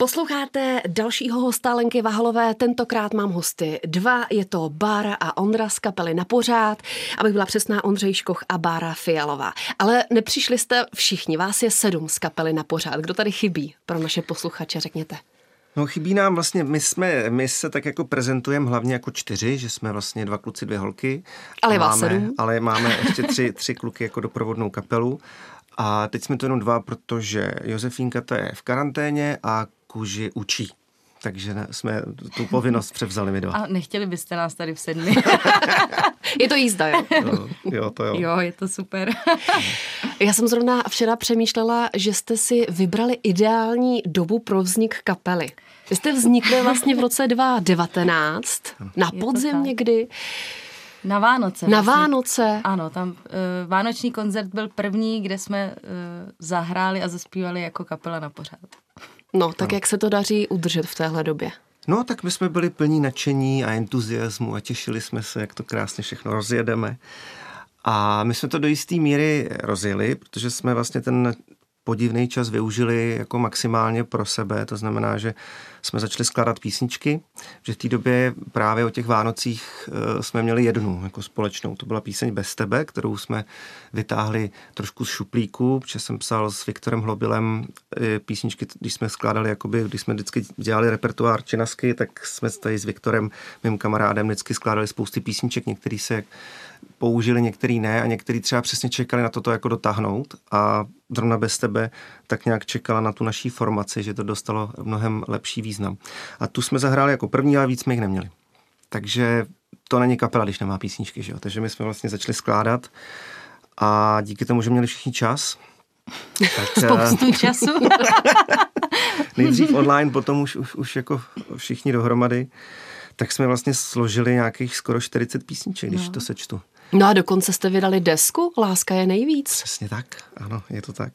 Posloucháte dalšího hosta Lenky Vahalové. Tentokrát mám hosty dva. Je to Bára a Ondra z kapely Na pořád. Abych byla přesná, Ondřej Škoch a Bára Fialová. Ale nepřišli jste všichni. Vás je sedm z kapely Na pořád. Kdo tady chybí pro naše posluchače, řekněte. No chybí nám vlastně, my jsme, my se tak jako prezentujeme hlavně jako čtyři, že jsme vlastně dva kluci, dvě holky. Ale vás máme, sedm. Ale máme ještě tři, tři kluky jako doprovodnou kapelu. A teď jsme to jenom dva, protože Josefínka to je v karanténě a Kuži učí. Takže jsme tu povinnost převzali my dva. A nechtěli byste nás tady v sedmi? je to jízda, jo? jo? Jo, to jo. Jo, je to super. Já jsem zrovna včera přemýšlela, že jste si vybrali ideální dobu pro vznik kapely. Vy jste vznikli vlastně v roce 2019, na podzim někdy. Na Vánoce. Na vlastně. Vánoce. Ano, tam uh, Vánoční koncert byl první, kde jsme uh, zahráli a zaspívali jako kapela na pořád. No, tak no. jak se to daří udržet v téhle době? No, tak my jsme byli plní nadšení a entuziasmu a těšili jsme se, jak to krásně všechno rozjedeme. A my jsme to do jisté míry rozjeli, protože jsme vlastně ten podivný čas využili jako maximálně pro sebe. To znamená, že jsme začali skládat písničky, že v té době právě o těch Vánocích eh, jsme měli jednu jako společnou. To byla píseň Bez tebe, kterou jsme vytáhli trošku z šuplíku, protože jsem psal s Viktorem Hlobilem eh, písničky, když jsme skládali, jakoby, když jsme vždycky dělali repertoár činasky, tak jsme tady s Viktorem, mým kamarádem, vždycky skládali spousty písniček, některý se použili, některý ne a některý třeba přesně čekali na toto jako dotáhnout a zrovna bez tebe tak nějak čekala na tu naší formaci, že to dostalo mnohem lepší význam. A tu jsme zahráli jako první, ale víc jsme jich neměli. Takže to není kapela, když nemá písničky, že jo? Takže my jsme vlastně začali skládat a díky tomu, že měli všichni čas, tak, Spoustu eh, času. nejdřív online, potom už, už, už jako všichni dohromady, tak jsme vlastně složili nějakých skoro 40 písniček, když no. to sečtu. No a dokonce jste vydali desku Láska je nejvíc. Přesně tak, ano, je to tak.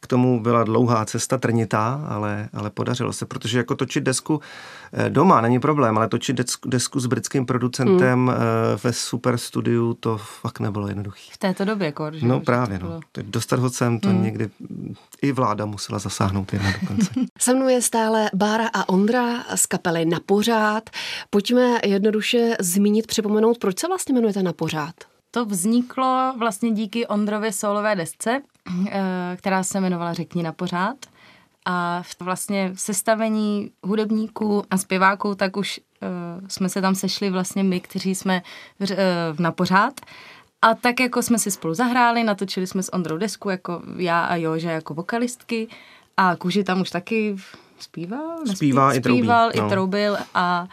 K tomu byla dlouhá cesta, trnitá, ale, ale podařilo se, protože jako točit desku eh, doma není problém, ale točit desku, desku s britským producentem hmm. Eh, ve super studiu, to fakt nebylo jednoduché. V této době, jako, že? No právě, no. Dostat ho sem, to hmm. někdy i vláda musela zasáhnout jedna dokonce. Se mnou je stále Bára a Ondra z kapely Na pořád. Pojďme jednoduše zmínit, připomenout, proč se vlastně jmenujete Na pořád? To vzniklo vlastně díky Ondrově solové desce, eh, která se jmenovala Řekni na pořád. A v vlastně sestavení hudebníků a zpěváků, tak už uh, jsme se tam sešli vlastně my, kteří jsme v, uh, na pořád. A tak jako jsme si spolu zahráli, natočili jsme s Ondrou desku, jako já a Jože jako vokalistky. A Kuži tam už taky zpíval? Zpívá i troubí. Zpíval no. i troubil a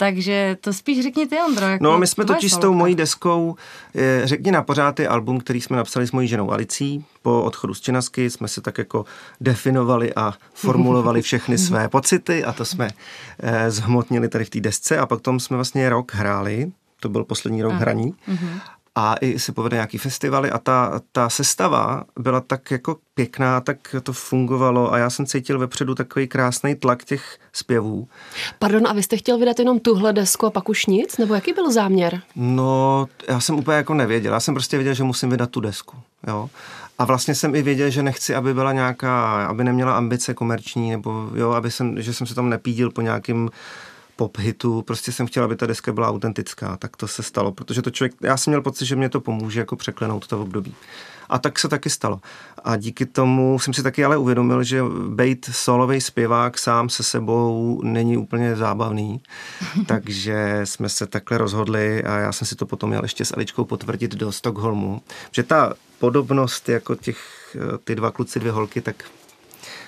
takže to spíš řekni ty, Ondro. Jako no, my jsme totiž s tou mojí deskou, eh, řekni na pořád je album, který jsme napsali s mojí ženou Alicí. Po odchodu z Činasky jsme se tak jako definovali a formulovali všechny své pocity a to jsme eh, zhmotnili tady v té desce a pak tom jsme vlastně rok hráli, to byl poslední rok Aha. hraní. Uh-huh a i se povede nějaký festivaly a ta, ta sestava byla tak jako pěkná, tak to fungovalo a já jsem cítil vepředu takový krásný tlak těch zpěvů. Pardon, a vy jste chtěl vydat jenom tuhle desku a pak už nic? Nebo jaký byl záměr? No, já jsem úplně jako nevěděl. Já jsem prostě věděl, že musím vydat tu desku. Jo? A vlastně jsem i věděl, že nechci, aby byla nějaká, aby neměla ambice komerční, nebo jo, aby jsem, že jsem se tam nepídil po nějakým pop hitu, prostě jsem chtěl, aby ta deska byla autentická, tak to se stalo, protože to člověk, já jsem měl pocit, že mě to pomůže jako překlenout to období. A tak se taky stalo. A díky tomu jsem si taky ale uvědomil, že být solový zpěvák sám se sebou není úplně zábavný, takže jsme se takhle rozhodli a já jsem si to potom měl ještě s Eličkou potvrdit do Stockholmu, že ta podobnost jako těch, ty dva kluci, dvě holky, tak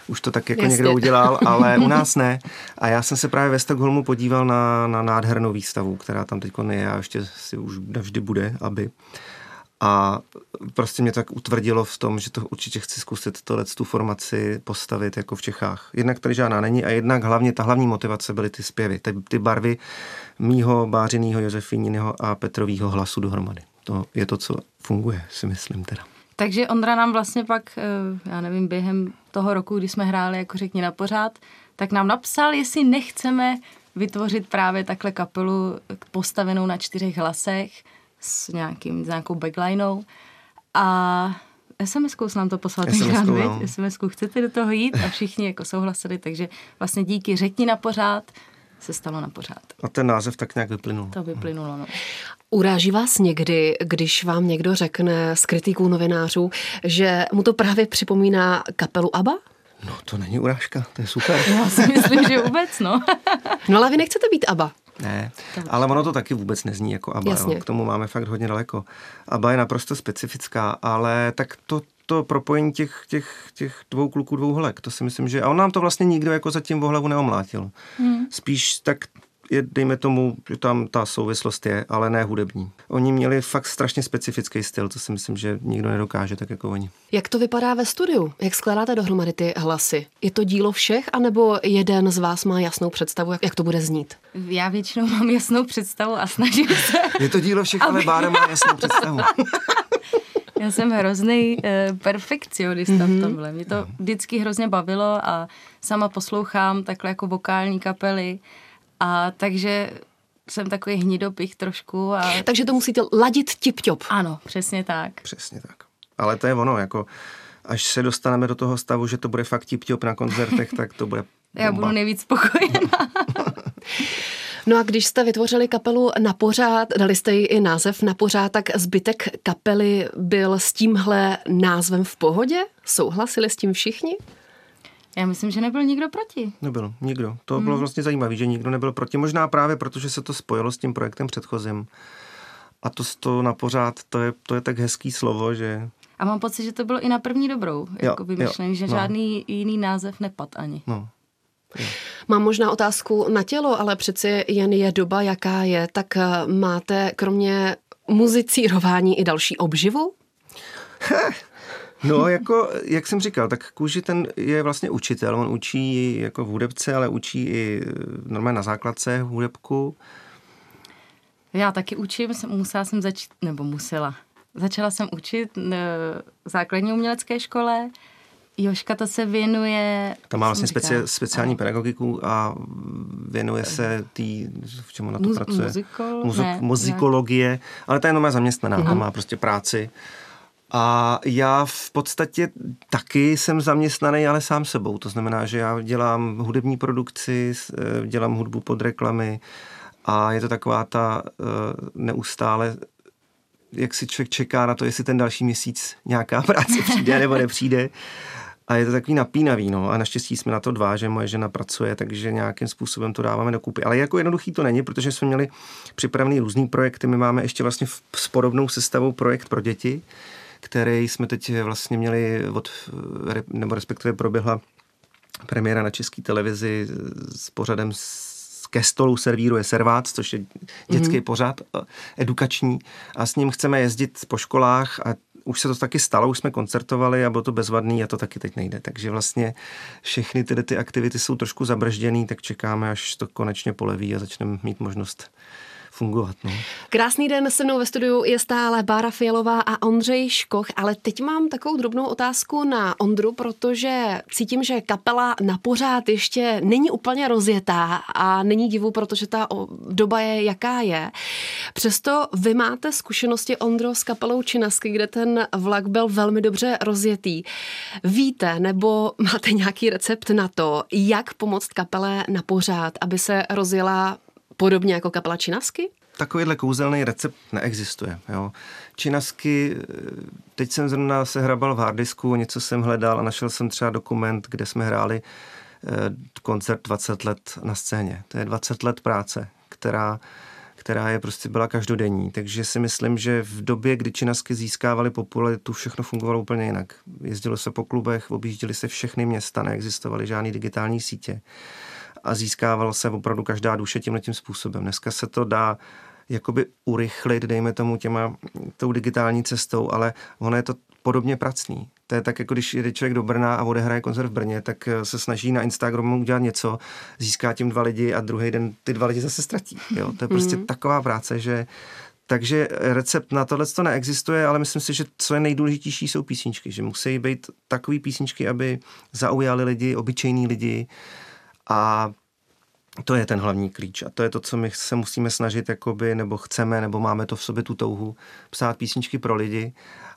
už to tak jako Jasně. někdo udělal, ale u nás ne. A já jsem se právě ve Stockholmu podíval na, na nádhernou výstavu, která tam teď je a ještě si už navždy bude, aby. A prostě mě tak utvrdilo v tom, že to určitě chci zkusit tohle tu formaci postavit jako v Čechách. Jednak tady žádná není a jednak hlavně ta hlavní motivace byly ty zpěvy, ty, ty barvy mýho Bářinýho, Josefíniného a Petrovýho hlasu dohromady. To je to, co funguje, si myslím teda. Takže Ondra nám vlastně pak, eh, já nevím, během toho roku, kdy jsme hráli jako řekni na pořád, tak nám napsal, jestli nechceme vytvořit právě takhle kapelu postavenou na čtyřech hlasech s, nějakým, s nějakou backlinou. A SMS-kou nám to poslal SMS-kou, tenkrát, no. SMS-kou chcete do toho jít a všichni jako souhlasili, takže vlastně díky řekni na pořád se stalo na pořád. A ten název tak nějak vyplynul. To vyplynulo, no. Uráží vás někdy, když vám někdo řekne z kritiků novinářů, že mu to právě připomíná kapelu ABBA? No to není urážka, to je super. Já si myslím, že vůbec, no. No ale vy nechcete být ABBA. Ne, ale ono to taky vůbec nezní jako ABBA. Jasně. Jo. K tomu máme fakt hodně daleko. ABBA je naprosto specifická, ale tak to, to propojení těch, těch, těch dvou kluků, dvou holek, to si myslím, že... A on nám to vlastně nikdo jako zatím v hlavu neomlátil. Hmm. Spíš tak je, dejme tomu, že tam ta souvislost je, ale ne hudební. Oni měli fakt strašně specifický styl, to si myslím, že nikdo nedokáže tak jako oni. Jak to vypadá ve studiu? Jak skládáte dohromady ty hlasy? Je to dílo všech, anebo jeden z vás má jasnou představu, jak, jak to bude znít? Já většinou mám jasnou představu a snažím se. Je to dílo všech, ale Bára má jasnou představu. Já jsem hrozný uh, perfekcionista mm-hmm. v tomhle. Mě to vždycky hrozně bavilo a sama poslouchám takhle jako vokální kapely a takže jsem takový hnidopich trošku. A... Takže to musíte ladit tip-top. Ano, přesně tak. Přesně tak. Ale to je ono, jako až se dostaneme do toho stavu, že to bude fakt tip na koncertech, tak to bude bomba. Já budu nejvíc spokojená. No a když jste vytvořili kapelu na pořád, dali jste jí i název na pořád, tak zbytek kapely byl s tímhle názvem v pohodě? Souhlasili s tím všichni? Já myslím, že nebyl nikdo proti. Nebyl, nikdo. To hmm. bylo vlastně zajímavé, že nikdo nebyl proti. Možná právě protože se to spojilo s tím projektem předchozím. A to, to na pořád, to je, to je tak hezký slovo, že... A mám pocit, že to bylo i na první dobrou, Jo, jako vymyšlený, jo, že no. žádný jiný název nepad ani. No, Mám možná otázku na tělo, ale přeci jen je doba, jaká je, tak eh, máte kromě muzicírování i další obživu? No, jako, jak jsem říkal, tak Kůži ten je vlastně učitel. On učí jako v hudebce, ale učí i eh, normálně na základce hudebku. Já taky učím, jsem, musela jsem začít, nebo musela. Začala jsem učit eh, v základní umělecké škole. Joška to se věnuje... Tam má vlastně speci- speciální pedagogiku a věnuje se tý, v čemu na to Muz- pracuje? Muzo- ne, muzikologie, ale ta je jenom zaměstnaná, tam má prostě práci. A já v podstatě taky jsem zaměstnaný, ale sám sebou. To znamená, že já dělám hudební produkci, eh, dělám hudbu pod reklamy a je to taková ta eh, neustále jak si člověk čeká na to, jestli ten další měsíc nějaká práce přijde nebo nepřijde. A je to takový napínavý, no. A naštěstí jsme na to dva, že moje žena pracuje, takže nějakým způsobem to dáváme dokupy. Ale jako jednoduchý to není, protože jsme měli připravený různý projekty. My máme ještě vlastně s podobnou sestavou projekt pro děti, který jsme teď vlastně měli od, nebo respektive proběhla premiéra na české televizi s pořadem s ke stolu servíruje Servát, což je dětský mm-hmm. pořad eh, edukační a s ním chceme jezdit po školách a už se to taky stalo, už jsme koncertovali a bylo to bezvadný a to taky teď nejde. Takže vlastně všechny tyhle ty aktivity jsou trošku zabržděný, tak čekáme, až to konečně poleví a začneme mít možnost fungovat. No. Krásný den se mnou ve studiu je stále Bára Fialová a Ondřej Škoch, ale teď mám takovou drobnou otázku na Ondru, protože cítím, že kapela na pořád ještě není úplně rozjetá a není divu, protože ta doba je jaká je. Přesto vy máte zkušenosti, Ondro, s kapelou Činasky, kde ten vlak byl velmi dobře rozjetý. Víte, nebo máte nějaký recept na to, jak pomoct kapele na pořád, aby se rozjela podobně jako kapela Činasky? Takovýhle kouzelný recept neexistuje. Jo. Činasky, teď jsem zrovna se hrabal v harddisku, něco jsem hledal a našel jsem třeba dokument, kde jsme hráli eh, koncert 20 let na scéně. To je 20 let práce, která, která je prostě byla každodenní. Takže si myslím, že v době, kdy Činasky získávaly popularitu, všechno fungovalo úplně jinak. Jezdilo se po klubech, objížděly se všechny města, neexistovaly žádné digitální sítě a získával se opravdu každá duše tímhle tím způsobem. Dneska se to dá jakoby urychlit, dejme tomu těma, tou digitální cestou, ale ono je to podobně pracný. To je tak, jako když jede člověk do Brna a odehraje koncert v Brně, tak eh, se snaží na Instagramu udělat něco, získá tím dva lidi a druhý den ty dva lidi zase ztratí. Jo? To je prostě mm. taková práce, že takže recept na tohle to neexistuje, ale myslím si, že co je nejdůležitější, jsou písničky. Že musí být takový písničky, aby zaujaly lidi, obyčejní lidi, a to je ten hlavní klíč a to je to, co my se musíme snažit, jakoby, nebo chceme, nebo máme to v sobě tu touhu, psát písničky pro lidi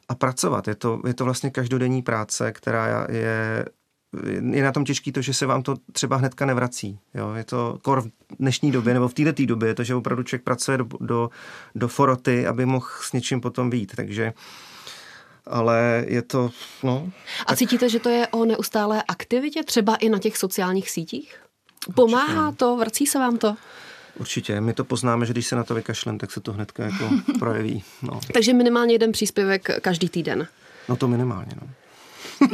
a pracovat. Je to, je to vlastně každodenní práce, která je je na tom těžký to, že se vám to třeba hnedka nevrací. Jo? Je to kor v dnešní době, nebo v této době, je to, že opravdu člověk pracuje do, do, do foroty, aby mohl s něčím potom být. Takže ale je to, no. A tak... cítíte, že to je o neustálé aktivitě, třeba i na těch sociálních sítích? Pomáhá Určitě. to, vrací se vám to? Určitě, my to poznáme, že když se na to vykašlem, tak se to hnedka jako projeví. No. Takže minimálně jeden příspěvek každý týden. No to minimálně, no.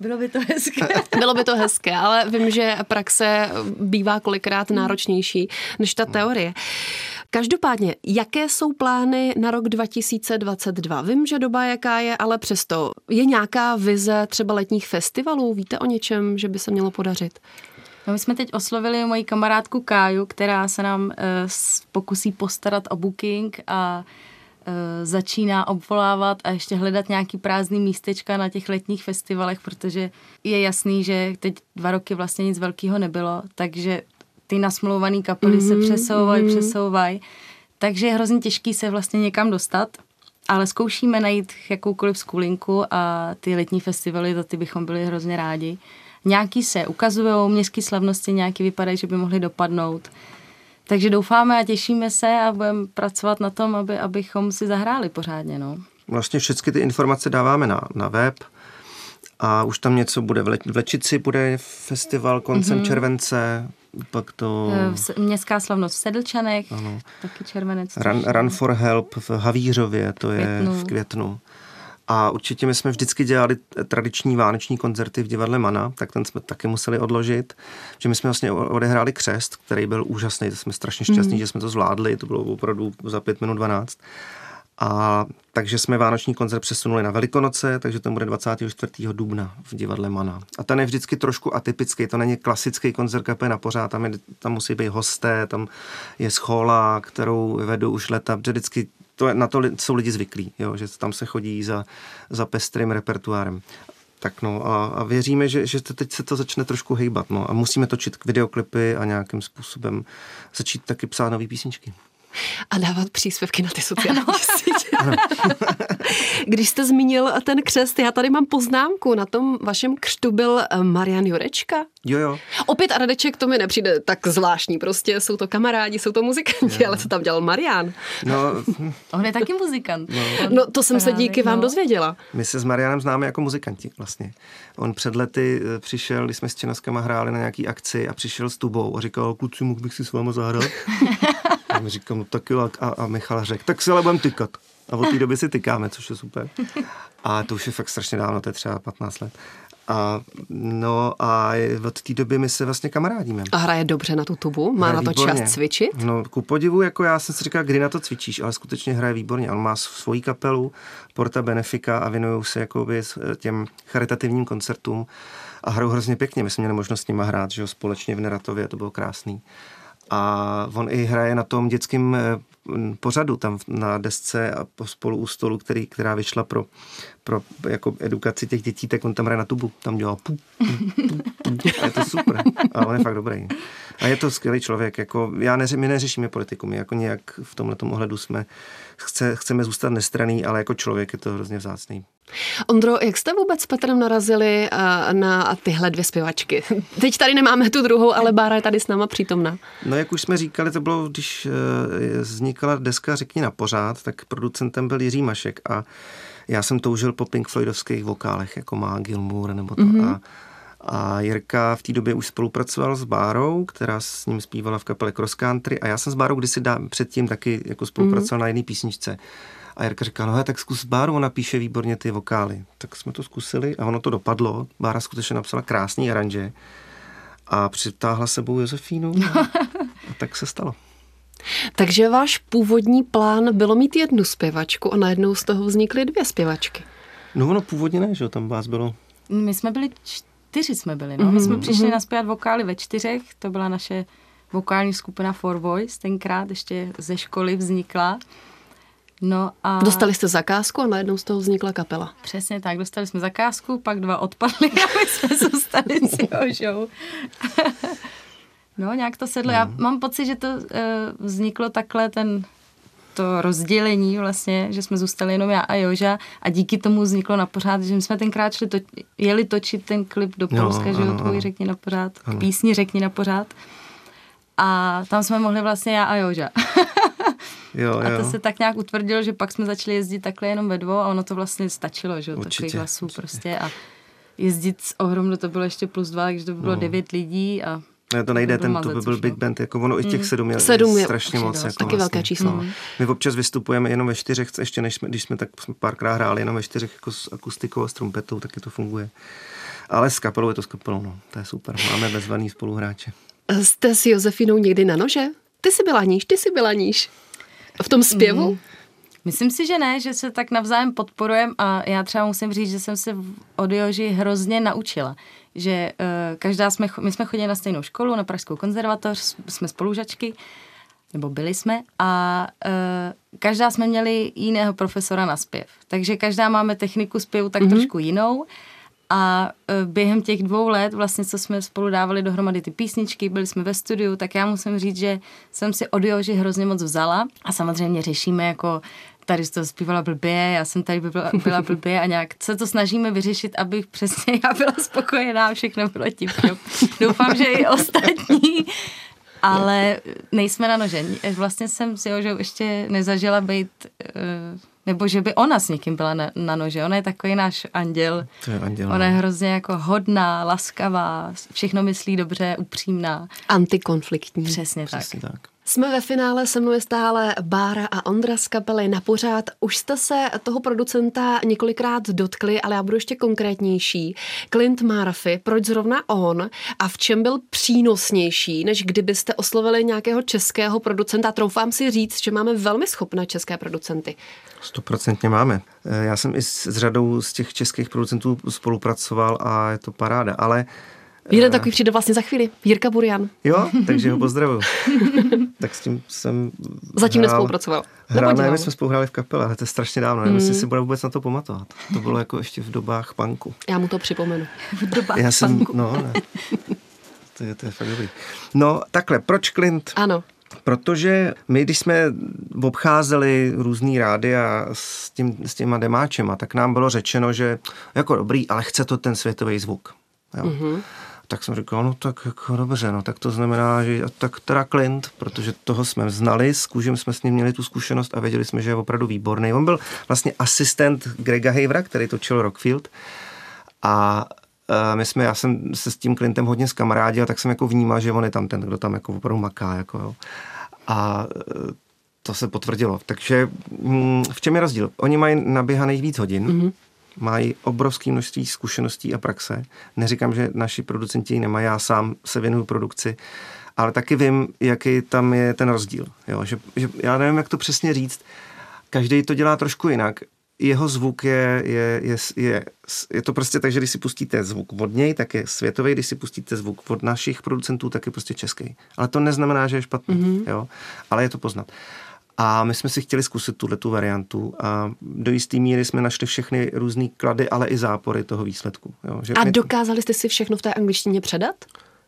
Bylo by to hezké. Bylo by to hezké, ale vím, že praxe bývá kolikrát náročnější než ta teorie. Každopádně, jaké jsou plány na rok 2022? Vím, že doba jaká je, ale přesto je nějaká vize třeba letních festivalů? Víte o něčem, že by se mělo podařit? No, my jsme teď oslovili moji kamarádku Káju, která se nám uh, pokusí postarat o booking a Eh, začíná obvolávat a ještě hledat nějaký prázdný místečka na těch letních festivalech, protože je jasný, že teď dva roky vlastně nic velkého nebylo, takže ty nasmlouvané kapely mm-hmm, se přesouvají, mm-hmm. přesouvají. Takže je hrozně těžký se vlastně někam dostat, ale zkoušíme najít jakoukoliv skulinku a ty letní festivaly, za ty bychom byli hrozně rádi. Nějaký se ukazují, městské slavnosti nějaký vypadají, že by mohly dopadnout. Takže doufáme a těšíme se a budeme pracovat na tom, aby, abychom si zahráli pořádně. No. Vlastně všechny ty informace dáváme na, na web a už tam něco bude. V, Le, v Lečici bude festival koncem mm-hmm. července, pak to... Eh, městská slavnost v Sedlčanech, ano. taky červenec. Run, Run for Help v Havířově, to je květnu. v květnu. A určitě my jsme vždycky dělali tradiční vánoční koncerty v divadle Mana, tak ten jsme taky museli odložit. Že my jsme vlastně odehráli křest, který byl úžasný, to jsme strašně šťastní, mm. že jsme to zvládli, to bylo opravdu za pět minut 12. A takže jsme vánoční koncert přesunuli na Velikonoce, takže to bude 24. dubna v divadle Mana. A ten je vždycky trošku atypický, to není klasický koncert kapely na pořád, tam, je, tam musí být hosté, tam je schola, kterou vedu už leta, protože vždycky to, na to jsou lidi zvyklí, jo, že tam se chodí za, za pestrým repertoárem. Tak no a, a věříme, že, že teď se to začne trošku hejbat. No, a musíme točit videoklipy a nějakým způsobem začít taky psát nové písničky a dávat příspěvky na ty sociální sítě. Když jste zmínil ten křest, já tady mám poznámku. Na tom vašem křtu byl eh, Marian Jurečka. Jo, jo. Opět a Radeček, to mi nepřijde tak zvláštní. Prostě jsou to kamarádi, jsou to muzikanti, jo. ale co tam dělal Marian? No, On je taky muzikant. No, no to jsem se díky vám no. dozvěděla. My se s Marianem známe jako muzikanti vlastně. On před lety eh, přišel, když jsme s Čenoskama hráli na nějaký akci a přišel s tubou a říkal, kluci, mohl bych si s váma zahrát? A mi říkám, no tak jo, a, a Michal řekl, tak si ale budeme tykat. A od té doby si tykáme, což je super. A to už je fakt strašně dávno, to je třeba 15 let. A, no a od té doby my se vlastně kamarádíme. A hraje dobře na tu tubu? Má hraje na to výborně. čas cvičit? No, ku podivu, jako já jsem si říkal, kdy na to cvičíš, ale skutečně hraje výborně. On má svoji kapelu, Porta Benefica a věnují se jakoby těm charitativním koncertům a hrajou hrozně pěkně. My jsme měli možnost s nimi hrát, že jo, společně v Neratově, to bylo krásný. A on i hraje na tom dětském eh, pořadu tam na desce a spolu u stolu, který, která vyšla pro, pro jako edukaci těch dětí, tak on tam hraje na tubu. Tam dělá pu, pu, pu, pu. A je to super. A on je fakt dobrý. A je to skvělý člověk. Jako, já neři, my neřešíme politiku, my jako nějak v tomhle ohledu jsme, chce, chceme zůstat nestraný, ale jako člověk je to hrozně vzácný. Ondro, jak jste vůbec s Petrem narazili na tyhle dvě zpěvačky? Teď tady nemáme tu druhou, ale Bára je tady s náma přítomná. No jak už jsme říkali, to bylo, když eh, vznikala deska Řekni na pořád, tak producentem byl Jiří Mašek a já jsem toužil po Pink Floydovských vokálech, jako má Gilmour nebo to. Mm-hmm. A, a Jirka v té době už spolupracoval s Bárou, která s ním zpívala v kapele Cross Country a já jsem s Bárou kdysi dá, předtím taky jako spolupracoval mm-hmm. na jedné písničce. A Jirka říká, no tak zkus Báru, ona píše výborně ty vokály. Tak jsme to zkusili a ono to dopadlo. Bára skutečně napsala krásný aranže a přitáhla sebou Josefínu a, a tak se stalo. Takže váš původní plán bylo mít jednu zpěvačku a najednou z toho vznikly dvě zpěvačky. No ono původně ne, že tam vás bylo... My jsme byli, čtyři jsme byli, no. Mm-hmm. My jsme mhm, přišli mm-hmm. naspěvat vokály ve čtyřech, to byla naše vokální skupina Four Voice, tenkrát ještě ze školy vznikla. No a... Dostali jste zakázku a najednou z toho vznikla kapela. Přesně tak, dostali jsme zakázku, pak dva odpadly a my jsme zůstali s Jožou. No, nějak to sedlo. No. Já mám pocit, že to uh, vzniklo takhle ten to rozdělení vlastně, že jsme zůstali jenom já a Joža a díky tomu vzniklo na pořád, že my jsme tenkrát šli to, jeli točit ten klip do Polska, že jo, tvůj řekni na pořád, k písni řekni na pořád. A tam jsme mohli vlastně já a Joža. Jo, jo. A to se tak nějak utvrdilo, že pak jsme začali jezdit takhle jenom ve dvou a ono to vlastně stačilo, že jo, takových hlasů prostě a jezdit s ohromno, to bylo ještě plus dva, takže to bylo no. devět lidí a ne, to nejde, ten, to by byl big band, jako ono i těch mm. sedm je, sedm je strašně moc. Jako taky vlastně. velké číslo. Mm. My občas vystupujeme jenom ve čtyřech, ještě než jsme, když jsme tak jsme párkrát hráli jenom ve čtyřech jako s akustikou a s trumpetou, taky to funguje. Ale s kapelou je to s kapelou, no. To je super. Máme bezvaný spoluhráče. Jste s Josefinou někdy na nože? Ty jsi byla níž, ty jsi byla níž. V tom zpěvu? Mm. Myslím si, že ne, že se tak navzájem podporujeme a já třeba musím říct, že jsem se od Joži hrozně naučila. Že uh, každá jsme, my jsme chodili na stejnou školu, na Pražskou konzervatoř, jsme spolužačky, nebo byli jsme a uh, každá jsme měli jiného profesora na zpěv. Takže každá máme techniku zpěvu tak mm-hmm. trošku jinou a e, během těch dvou let, vlastně, co jsme spolu dávali dohromady ty písničky, byli jsme ve studiu, tak já musím říct, že jsem si od Joži hrozně moc vzala a samozřejmě řešíme jako tady to zpívala blbě, já jsem tady byla, byla blbě a nějak se to snažíme vyřešit, aby přesně já byla spokojená a všechno bylo tím. Doufám, že i ostatní. Ale nejsme na nože. Vlastně jsem si že ještě nezažila být uh, nebo že by ona s někým byla na, na nože. Ona je takový náš anděl. To je anděl. Ona je no. hrozně jako hodná, laskavá, všechno myslí dobře, upřímná. Antikonfliktní. Přesně, Přesně tak. tak. Jsme ve finále, se mnou je stále Bára a Ondra z kapely na pořád. Už jste se toho producenta několikrát dotkli, ale já budu ještě konkrétnější. Clint Murphy, proč zrovna on a v čem byl přínosnější, než kdybyste oslovili nějakého českého producenta? Troufám si říct, že máme velmi schopné české producenty. Stoprocentně máme. Eh, já jsem i s, s řadou z těch českých producentů spolupracoval a je to paráda, ale Jeden takový přijde vlastně za chvíli. Jirka Burian. Jo, takže ho pozdravuju. tak s tím jsem Zatím hrál, nespolupracoval. Hrál, ne, my jsme spolu hráli v kapele, ale to je strašně dávno. Nevím, jestli mm. si bude vůbec na to pamatovat. To bylo jako ještě v dobách punku. Já mu to připomenu. v dobách Já jsem, punku. No, ne. To je, to je fakt dobrý. No, takhle, proč Clint? Ano. Protože my, když jsme obcházeli různý rády a s, tím, s těma demáčema, tak nám bylo řečeno, že jako dobrý, ale chce to ten světový zvuk. Jo. Mm-hmm tak jsem říkal, no tak jako dobře, no tak to znamená, že tak teda Clint, protože toho jsme znali, s Kužem jsme s ním měli tu zkušenost a věděli jsme, že je opravdu výborný. On byl vlastně asistent Grega Havera, který točil Rockfield a e, my jsme, já jsem se s tím Clintem hodně zkamarádil, tak jsem jako vnímal, že on je tam ten, kdo tam jako opravdu maká. Jako, jo. A e, to se potvrdilo. Takže mm, v čem je rozdíl? Oni mají naběhaných víc hodin, mm-hmm mají obrovské množství zkušeností a praxe. Neříkám, že naši producenti ji nemají, já sám se věnuju produkci, ale taky vím, jaký tam je ten rozdíl. Jo? Že, že já nevím, jak to přesně říct. Každý to dělá trošku jinak. Jeho zvuk je, je, je, je, je to prostě tak, že když si pustíte zvuk od něj, tak je světový, když si pustíte zvuk od našich producentů, tak je prostě český. Ale to neznamená, že je špatný, mm-hmm. jo? ale je to poznat. A my jsme si chtěli zkusit tuhle tu variantu a do jisté míry jsme našli všechny různé klady, ale i zápory toho výsledku. Jo. Že a my... dokázali jste si všechno v té angličtině předat?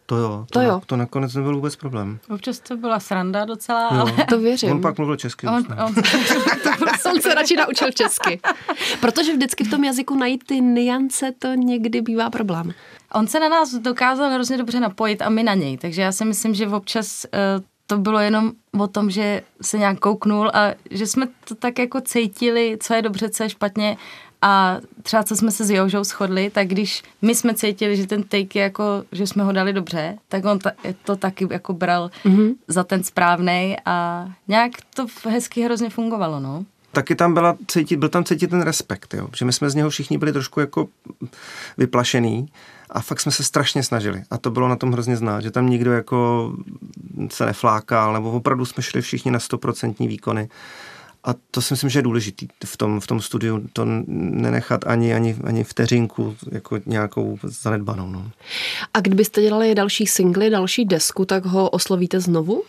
To jo, to, to, jo. Na, to nakonec nebyl vůbec problém. Občas to byla sranda docela, jo. ale... To věřím. On pak mluvil česky. On, on, on se radši naučil česky. Protože vždycky v tom jazyku najít ty niance, to někdy bývá problém. On se na nás dokázal hrozně dobře napojit a my na něj, takže já si myslím, že občas uh, to bylo jenom o tom, že se nějak kouknul a že jsme to tak jako cítili, co je dobře, co je špatně a třeba co jsme se s Jožou shodli, tak když my jsme cítili, že ten take je jako, že jsme ho dali dobře, tak on ta, to taky jako bral mm-hmm. za ten správný a nějak to hezky hrozně fungovalo, no taky tam byla cítit, byl tam cítit ten respekt, jo? že my jsme z něho všichni byli trošku jako vyplašený a fakt jsme se strašně snažili. A to bylo na tom hrozně znát, že tam nikdo jako se neflákal, nebo opravdu jsme šli všichni na stoprocentní výkony. A to si myslím, že je důležitý v tom, v tom studiu, to nenechat ani, ani, ani vteřinku jako nějakou zanedbanou. No. A kdybyste dělali další singly, další desku, tak ho oslovíte znovu?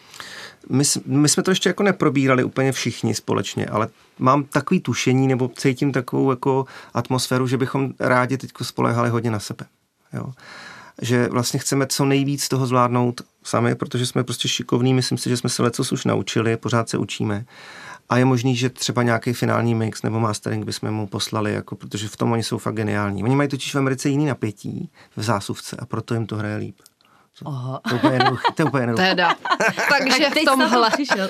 My, my jsme to ještě jako neprobírali úplně všichni společně, ale mám takový tušení nebo cítím takovou jako atmosféru, že bychom rádi teď spolehali hodně na sebe. Jo. Že vlastně chceme co nejvíc toho zvládnout sami, protože jsme prostě šikovní, myslím si, že jsme se lecos už naučili, pořád se učíme a je možný, že třeba nějaký finální mix nebo mastering bychom mu poslali, jako, protože v tom oni jsou fakt geniální. Oni mají totiž v Americe jiný napětí v zásuvce a proto jim to hraje líp. Oho. To je úplně jednoduché. To je úplně. Teda. Takže Tak v teď tomhle přišel.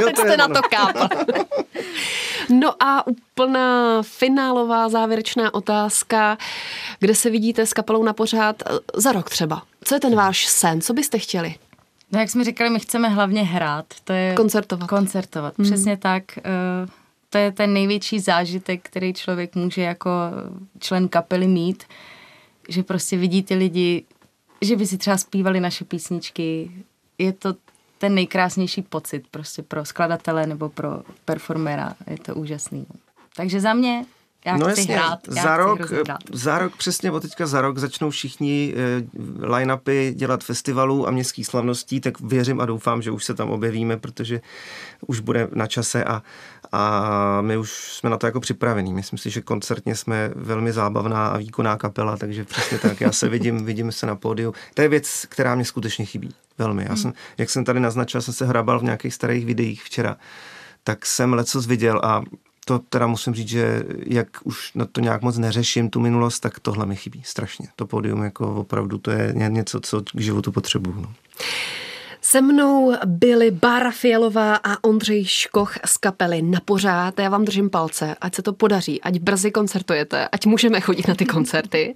Jo, je jste na to kápal. No a úplná finálová závěrečná otázka, kde se vidíte s kapelou na pořád eh, za rok třeba. Co je ten váš sen? Co byste chtěli? No jak jsme říkali, my chceme hlavně hrát. To je Koncertovat. Koncertovat, přesně tak. eh, To je ten největší zážitek, který člověk může jako člen kapely mít, že prostě vidí ty lidi, že by si třeba zpívali naše písničky. Je to ten nejkrásnější pocit prostě pro skladatele nebo pro performera. Je to úžasný. Takže za mě, já no chci jasně, hrát. Já za chci rok, za rok, přesně od teďka za rok začnou všichni eh, line-upy dělat festivalů a městských slavností, tak věřím a doufám, že už se tam objevíme, protože už bude na čase a, a my už jsme na to jako připravení. Myslím si, že koncertně jsme velmi zábavná a výkonná kapela, takže přesně tak, já se vidím, vidím se na pódiu. To je věc, která mě skutečně chybí. Velmi. Já jsem, jak jsem tady naznačil, jsem se hrabal v nějakých starých videích včera, tak jsem lecos viděl a to teda musím říct, že jak už na to nějak moc neřeším, tu minulost, tak tohle mi chybí strašně. To pódium jako opravdu, to je ně- něco, co k životu potřebuju. No. Se mnou byli Bára Fialová a Ondřej Škoch z kapely na pořád. Já vám držím palce, ať se to podaří, ať brzy koncertujete, ať můžeme chodit na ty koncerty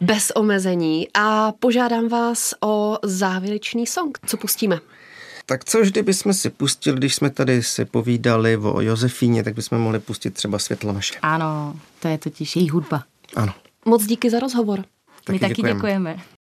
bez omezení a požádám vás o závěrečný song. Co pustíme? Tak co vždy bychom si pustili, když jsme tady si povídali o Josefíně, tak bychom mohli pustit třeba Světlo naše. Ano, to je totiž její hudba. Ano. Moc díky za rozhovor. My Taky taky děkujeme. děkujeme.